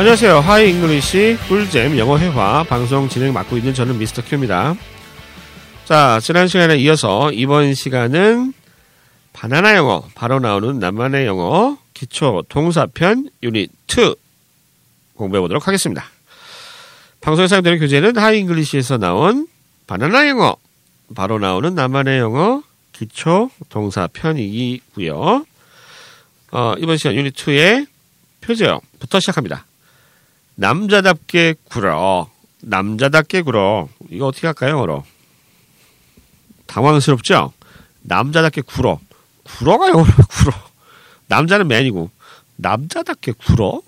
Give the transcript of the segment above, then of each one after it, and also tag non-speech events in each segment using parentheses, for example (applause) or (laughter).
안녕하세요. 하이 잉글리시 꿀잼 영어 회화 방송 진행 맡고 있는 저는 미스터 큐입니다. 자, 지난 시간에 이어서 이번 시간은 바나나 영어, 바로 나오는 나만의 영어 기초 동사편 유닛 2 공부해 보도록 하겠습니다. 방송에 사용되는 교재는 하이 잉글리시에서 나온 바나나 영어, 바로 나오는 나만의 영어 기초 동사편이고요. 어, 이번 시간 유닛 2의 표제어부터 시작합니다. 남자답게 굴어. 남자답게 굴어. 이거 어떻게 할까요, 영어로? 당황스럽죠? 남자답게 굴어. 굴어가 영어로 (laughs) 굴어. 남자는 맨이고, 남자답게 굴어?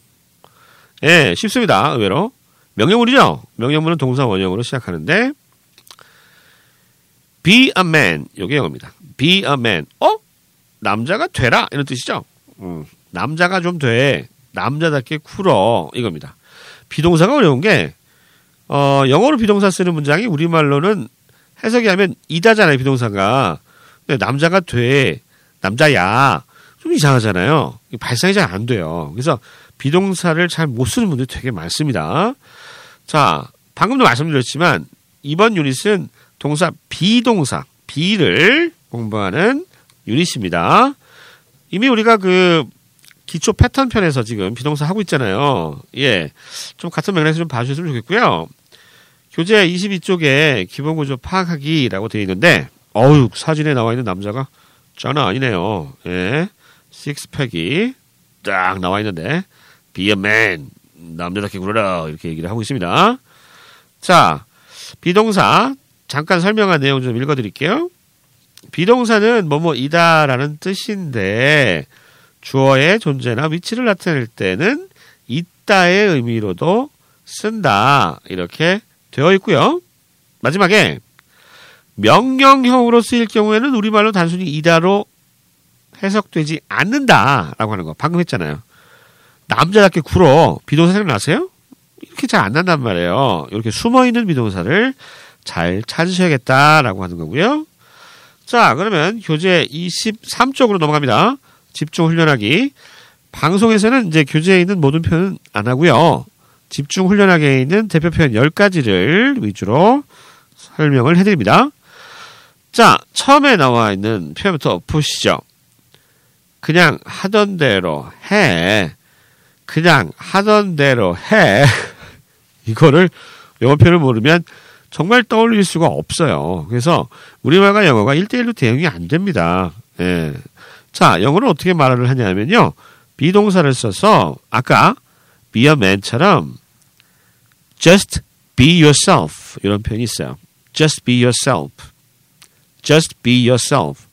예, 쉽습니다, 의외로. 명령문이죠? 명령문은 동사 원형으로 시작하는데, be a man. 요게 영어입니다. be a man. 어? 남자가 되라. 이런 뜻이죠? 음, 남자가 좀 돼. 남자답게 굴어. 이겁니다. 비동사가 어려운 게, 어, 영어로 비동사 쓰는 문장이 우리말로는 해석이 하면 이다잖아요, 비동사가. 근데 남자가 돼. 남자야. 좀 이상하잖아요. 발상이 잘 안 돼요. 그래서 비동사를 잘 못 쓰는 분들이 되게 많습니다. 자, 방금도 말씀드렸지만, 이번 유닛은 동사 비동사, 비를 공부하는 유닛입니다. 이미 우리가 그 기초 패턴 편에서 지금 비동사 하고 있잖아요. 예. 좀 같은 맥락에서 좀 봐주셨으면 좋겠고요. 교재 22쪽에 기본 구조 파악하기라고 되어 있는데, 어우, 사진에 나와 있는 남자가 장난 아니네요. 예. 식스팩이 딱 나와 있는데, be a man. 남자답게 굴어라. 이렇게 얘기를 하고 있습니다. 자, 비동사 잠깐 설명한 내용 좀 읽어드릴게요. 비동사는 뭐뭐이다라는 뜻인데 주어의 존재나 위치를 나타낼 때는 있다의 의미로도 쓴다 이렇게 되어 있고요. 마지막에 명령형으로 쓰일 경우에는 우리말로 단순히 이다로 해석되지 않는다라고 하는 거 방금 했잖아요. 남자답게 굴어 비동사 생각나세요? 이렇게 잘 안 난단 말이에요. 이렇게 숨어 있는 비동사를 잘 찾으셔야겠다라고 하는 거고요. 자, 그러면 교재 23쪽으로 넘어갑니다. 집중 훈련하기. 방송에서는 이제 교재에 있는 모든 표현은 안 하고요. 집중 훈련하기에 있는 대표 표현 10가지를 위주로 설명을 해드립니다. 자, 처음에 나와 있는 표현부터 보시죠. 그냥 하던 대로 해. 그냥 하던 대로 해. (laughs) 이거를 영어 표현을 모르면 정말 떠올릴 수가 없어요. 그래서 우리말과 영어가 1대1로 대응이 안 됩니다. 예. 자, 영어는 어떻게 말을 하냐면요. 비동사를 써서 아까 be a man처럼 just be yourself 이런 표현이 있어요. just be yourself. just be yourself.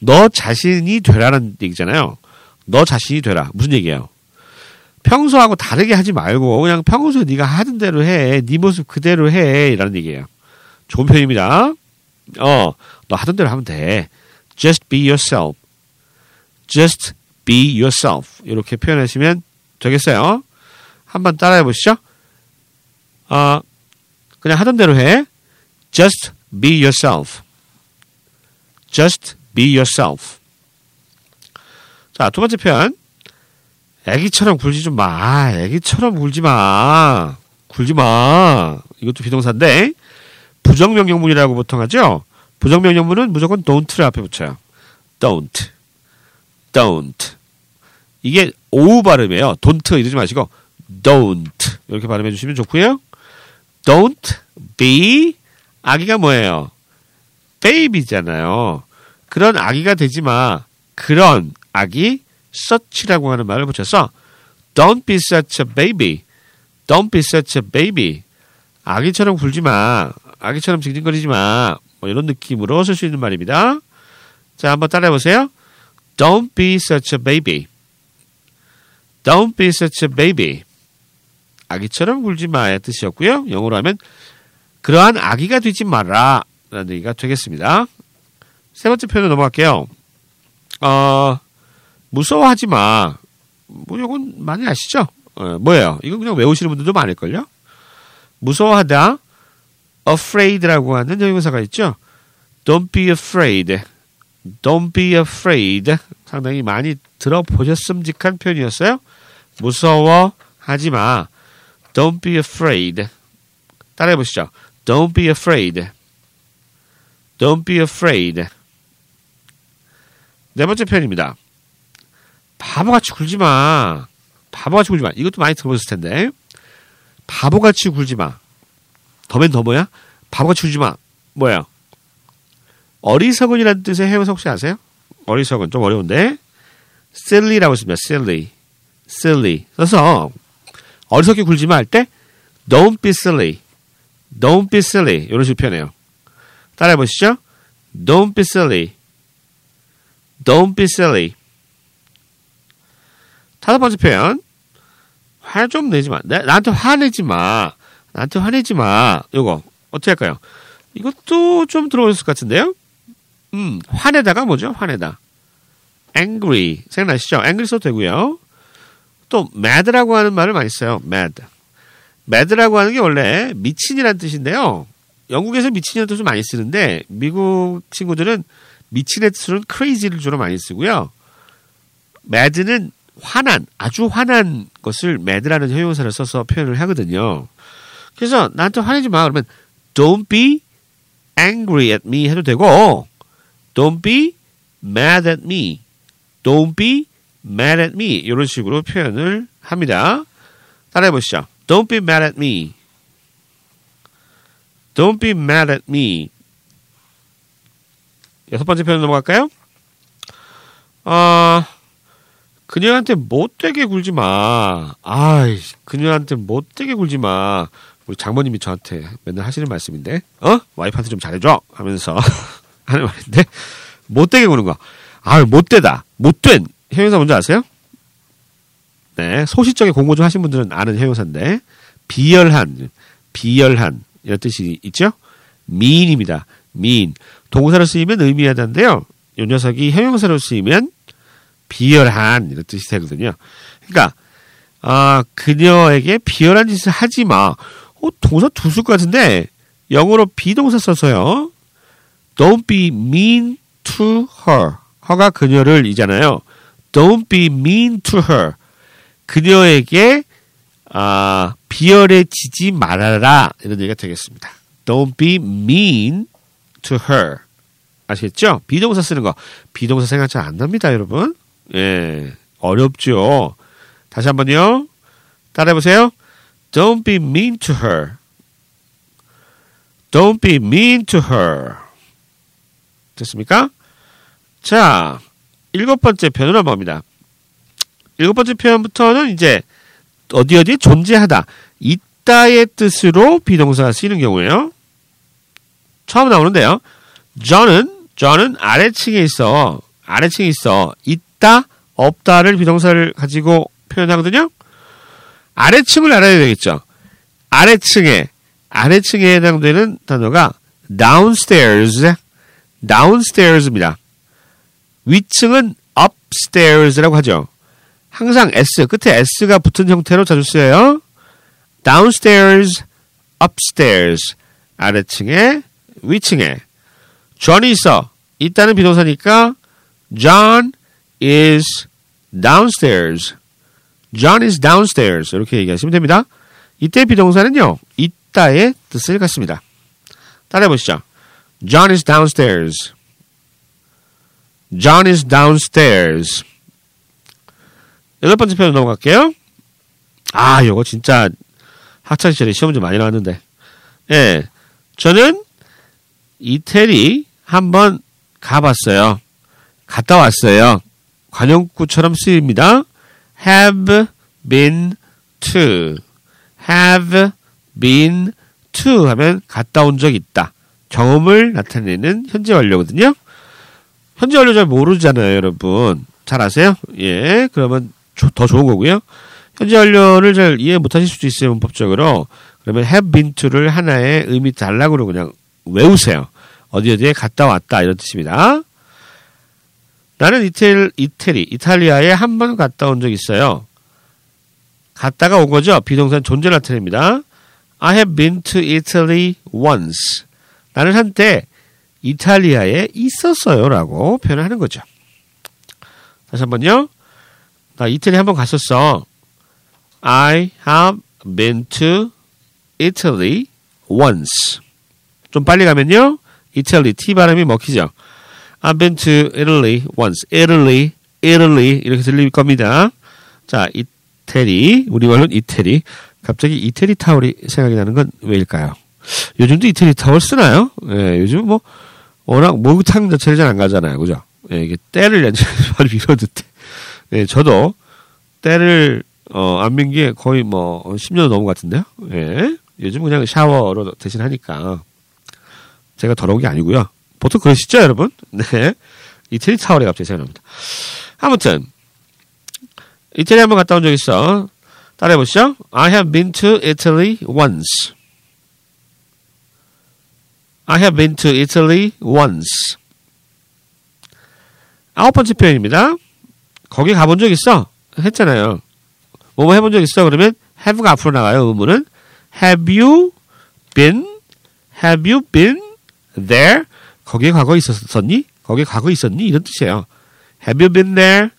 너 자신이 되라는 얘기잖아요. 너 자신이 되라. 무슨 얘기예요? 평소하고 다르게 하지 말고 그냥 평소에 네가 하던 대로 해. 네 모습 그대로 해. 라는 얘기예요. 좋은 표현입니다. 어, 너 하던 대로 하면 돼. Just be yourself. Just be yourself. 이렇게 표현하시면 되겠어요. 한번 따라해 보시죠. 어, 그냥 하던 대로 해. Just be yourself. Just be yourself. 자, 두 번째 표현. 애기처럼 굴지 좀 마. 애기처럼 굴지 마. 굴지 마. 이것도 비동사인데 부정명령문이라고 보통 하죠. 부정명령문은 무조건 don't를 앞에 붙여요. don't. Don't. 이게 오우 발음이에요. don't 이러지 마시고 don't 이렇게 발음해 주시면 좋고요. don't be 아기가 뭐예요? baby잖아요. 그런 아기가 되지 마. 그런 아기 such라고 하는 말을 붙여서 don't be such a baby. don't be such a baby. 아기처럼 굴지 마. 아기처럼 징징거리지 마. 뭐 이런 느낌으로 쓸 수 있는 말입니다. 자, 한번 따라해 보세요. Don't be such a baby. Don't be such a baby. 아기처럼 굴지 마의 뜻이었고요. 영어로 하면 그러한 아기가 되지 마라 라는 얘기가 되겠습니다. 세 번째 표현으로 넘어갈게요. 어, 무서워하지 마. 뭐, 이건 많이 아시죠? 어, 뭐예요? 이거 그냥 외우시는 분들도 많을걸요? 무서워하다. afraid라고 하는 형용사가 있죠. Don't be afraid. Don't be afraid. 상당히 많이 들어보셨음직한 표현이었어요. 무서워하지 하지 마. Don't be afraid. 따라해 보시죠. Don't be afraid. Don't be afraid. 네 번째 표현입니다. 바보같이 굴지 마. 바보같이 굴지 마. 이것도 많이 들어보셨을 텐데. 바보같이 굴지 마. 더맨 더 뭐야? 바보같이 굴지 마. 뭐예요? 어리석은이라는 뜻의 해명사 혹시 아세요? 어리석은 좀 어려운데. silly라고 있습니다. silly. silly. 써서 어리석게 굴지 마 할 때 don't be silly. don't be silly. 이런 식으로 표현해요. 따라해 보시죠. don't be silly. don't be silly. 다섯 번째 표현. 화 좀 내지 마. 나, 나한테 화내지 마. 나한테 화내지 마. 요거 어떻게 할까요? 이것도 좀 들어오셨을 것 같은데요? 음, 화내다가 뭐죠? 화내다. angry. 생각나시죠? angry 써도 되고요. 또 mad라고 하는 말을 많이 써요. mad. mad라고 하는 게 원래 미친이라는 뜻인데요. 영국에서 미친이라는 뜻을 많이 쓰는데 미국 친구들은 미친의 뜻으로는 crazy를 주로 많이 쓰고요. mad는 화난, 아주 화난 것을 mad라는 형용사를 써서 표현을 하거든요. 그래서 나한테 화내지 마. 그러면 don't be angry at me 해도 되고 don't be mad at me. don't be mad at me. 이런 식으로 표현을 합니다. 따라해 보시죠. Don't be mad at me. Don't be mad at me. 여섯 번째 표현 넘어갈까요? 아, 그녀한테 못되게 굴지 마. 아이, 그녀한테 못되게 굴지 마. 우리 장모님이 저한테 맨날 하시는 말씀인데, 어? 와이프한테 좀 잘해줘! 하면서 (laughs) 하는 말인데, 못되게 구는 거. 아, 못되다. 못된. 형용사 뭔지 아세요? 네. 소시적인 공부 좀 하신 분들은 아는 형용사인데, 비열한, 비열한. 이런 뜻이 있죠? mean입니다. mean. 동사로 쓰이면 의미하다인데요. 이 녀석이 형용사로 쓰이면 비열한 이런 뜻이 되거든요. 그러니까 아 그녀에게 비열한 짓을 하지 마. 어, 동사 두술 같은데 영어로 비동사 써서요. Don't be mean to her. 허가 그녀를 이잖아요. Don't be mean to her. 그녀에게 아, 비열해지지 말아라 이런 얘기가 되겠습니다. Don't be mean to her. 아시겠죠? 비동사 쓰는 거. 비동사 생각 잘 안 납니다, 여러분. 예, 어렵죠. 다시 한번요. 따라해 보세요. Don't be mean to her. Don't be mean to her. 됐습니까? 자, 일곱 번째 표현으로 넘어갑니다. 일곱 번째 표현부터는 이제 어디 어디 존재하다. 있다의 뜻으로 비동사가 쓰이는 경우에요. 처음 나오는데요. 저는 저는 아래층에 있어. 아래층에 있어. 있다, 없다를 비동사를 가지고 표현하거든요. 아래층을 알아야 되겠죠. 아래층에 아래층에 해당되는 단어가 downstairs, downstairs입니다. 위층은 upstairs라고 하죠. 항상 s 끝에 s가 붙은 형태로 자주 쓰여요. downstairs, upstairs 아래층에 위층에 존이 있어 있다는 비동사니까 John is downstairs. John is downstairs. 이렇게 얘기하시면 됩니다. 이때 비동사는요. 있다의 뜻을 갖습니다. 따라해 보시죠. John is downstairs. John is downstairs. 여덟 번째 표현 넘어갈게요. 아, 이거 진짜 학창 시절에 시험 좀 많이 나왔는데. 예. 저는 이태리 한번 가봤어요. 갔다 왔어요. 관용구처럼 쓰입니다. have been to. have been to 하면 갔다 온 적 있다. 경험을 나타내는 현재 완료거든요. 현재 완료 잘 모르잖아요, 여러분. 잘 아세요? 예, 그러면 더 좋은 거고요. 현재 완료를 잘 이해 못하실 수도 있어요, 문법적으로. 그러면 have been to를 하나의 의미 달라고 그냥 외우세요. 어디 어디에 갔다 왔다 이런 뜻입니다. 나는 이텔, 이태리, 이탈리아에 한 번 갔다 온 적 있어요. 갔다가 온 거죠. 비동산 존재 나타냅니다. I have been to Italy once. 나는 한때 이탈리아에 있었어요. 라고 표현을 하는 거죠. 다시 한 번요. 나 이태리 한번 갔었어. I have been to Italy once. 좀 빨리 가면요. Italy, T 발음이 먹히죠. I've been to Italy once. Italy, Italy 이렇게 들릴 겁니다. 자, 이태리, 우리말로는 이태리. 갑자기 이태리 타월이 생각이 나는 건 왜일까요? 요즘도 이태리 타월 쓰나요? 예, 요즘 뭐 워낙 목욕탕 자체를 잘 안 가잖아요, 그죠? 예, 이게 때를 연주를 밀어듣대. (laughs) 예, 저도 때를 어, 안 민 게 거의 뭐 10년 넘은 것 같은데요. 예, 요즘 그냥 샤워로 대신 하니까 제가 더러운 게 아니고요. 보통 그러시죠, 여러분? (laughs) 네, 이태리 타월이 갑자기 생각납니다. 아무튼 이태리 한번 갔다 온 적 있어. 따라해 보시죠. I have been to Italy once. I have been to Italy once. 아홉 번째 표현입니다. 거기 가본 적 있어? 했잖아요. 뭐뭐 해본 적 있어? 그러면 have가 앞으로 나가요. 의문은 have you been? have you been there? 거기에 과거 있었었니? 거기에 과거 있었니? 이런 뜻이에요. have you been there?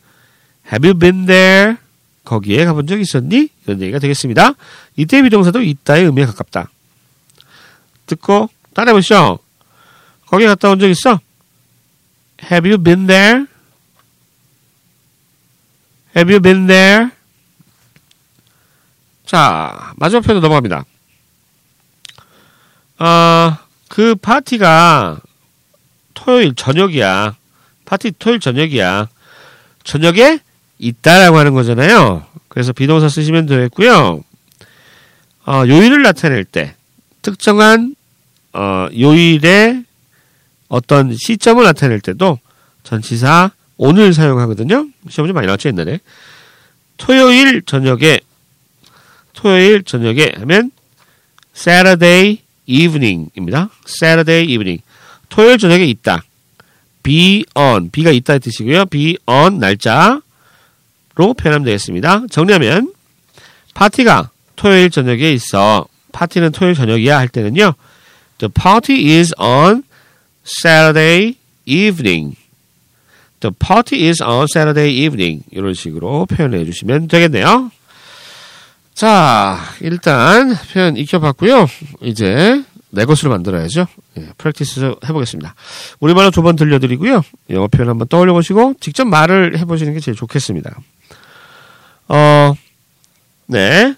have you been there? 거기에 가본 적 있었니? 이런 얘기가 되겠습니다. 이때 비동사도 있다의 의미에 가깝다. 듣고 따라해보시죠. 거기 갔다 온 적 있어? Have you been there? Have you been there? 자, 마지막 표현으로 넘어갑니다. 어, 그 파티가 토요일 저녁이야. 파티 토요일 저녁이야. 저녁에 있다라고 하는 거잖아요. 그래서 비동사 쓰시면 되겠고요. 어, 요일을 나타낼 때 특정한 어, 요일의 어떤 시점을 나타낼 때도 전치사 오늘 사용하거든요. 시험 좀 많이 나왔죠 옛날에. 토요일 저녁에 토요일 저녁에 하면 Saturday evening입니다. Saturday evening. 토요일 저녁에 있다. be on. be가 있다의 뜻이고요. be on 날짜로 표현하면 되겠습니다. 정리하면 파티가 토요일 저녁에 있어. 파티는 토요일 저녁이야 할 때는요. The party is on Saturday evening. The party is on Saturday evening. 이런 식으로 표현해 주시면 되겠네요. 자, 일단 표현 익혀봤고요. 이제 내 것으로 만들어야죠. 예, 프랙티스 해보겠습니다. 우리말로 두 번 들려드리고요. 영어 표현 한번 떠올려 보시고 직접 말을 해보시는 게 제일 좋겠습니다. 어, 네.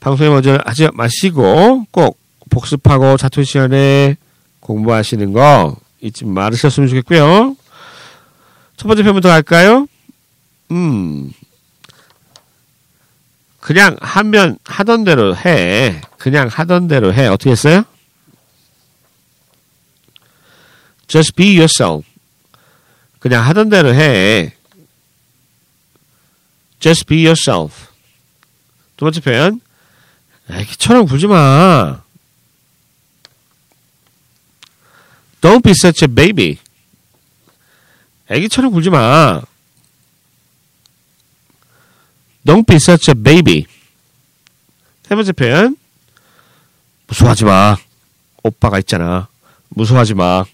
방송에 먼저 하지 마시고 꼭 복습하고 자투 시간에 공부하시는 거 잊지 말으셨으면 좋겠고요. 첫 번째 표현부터 갈까요? 음, 그냥 하면 하던 대로 해. 그냥 하던 대로 해. 어떻게 했어요? Just be yourself. 그냥 하던 대로 해. Just be yourself. 두 번째 표현. 애기처럼 굴지 마. Don't be such a baby. 애기처럼 굴지 마. Don't be such a baby. 세 번째 표현. 무서워하지 마. 오빠가 있잖아. 무서워하지 마.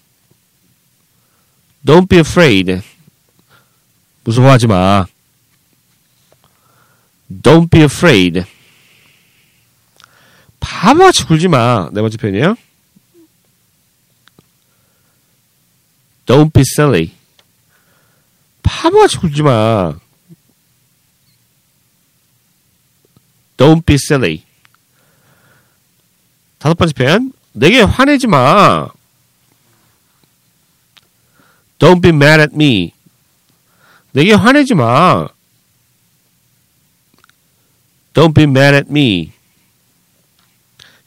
Don't be afraid. 무서워하지 마. Don't be afraid. 바보같이 굴지 마. 네 번째 표현이에요. Don't be silly. 바보같이 굴지 마. Don't be silly. 다섯 번째 표현. 내게 화내지 마. Don't be mad at me. 내게 화내지 마. Don't be mad at me.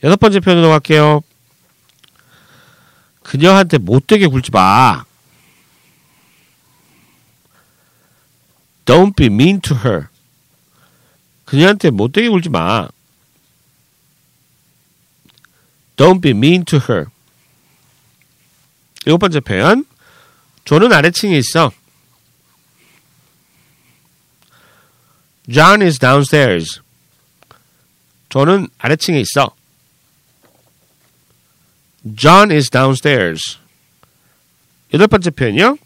여섯 번째 표현으로 갈게요. 그녀한테 못되게 굴지 마. Don't be mean to her. 그녀한테 못되게 굴지 마. Don't be mean to her. 일곱 번째 표현. 존은 아래층에 있어. John is downstairs. 존은 아래층에 있어. John is downstairs. 여덟 번째 표현이요.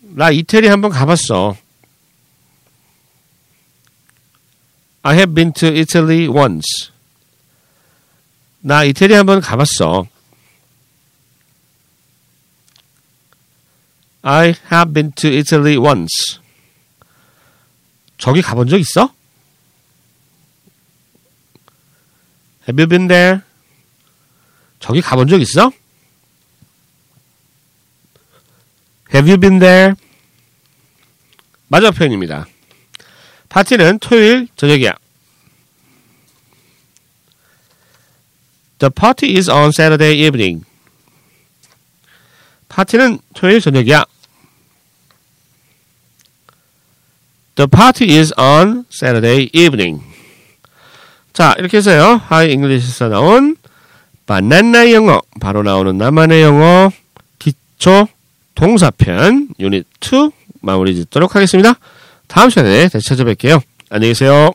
나 이태리 한번 가봤어. I have been to Italy once. 나 이태리 한번 가봤어. I have been to Italy once. 저기 가본 적 있어? Have you been there? 저기 가본 적 있어? Have you been there? 마지막 표현입니다. 파티는 토요일 저녁이야. The party is on Saturday evening. 파티는 토요일 저녁이야. The party is on Saturday evening. 자, 이렇게 해서요. Hi English에서 나온 바나나 영어, 바로 나오는 나만의 영어 기초 동사편 유닛 2 마무리 짓도록 하겠습니다. 다음 시간에 다시 찾아뵐게요. 안녕히 계세요.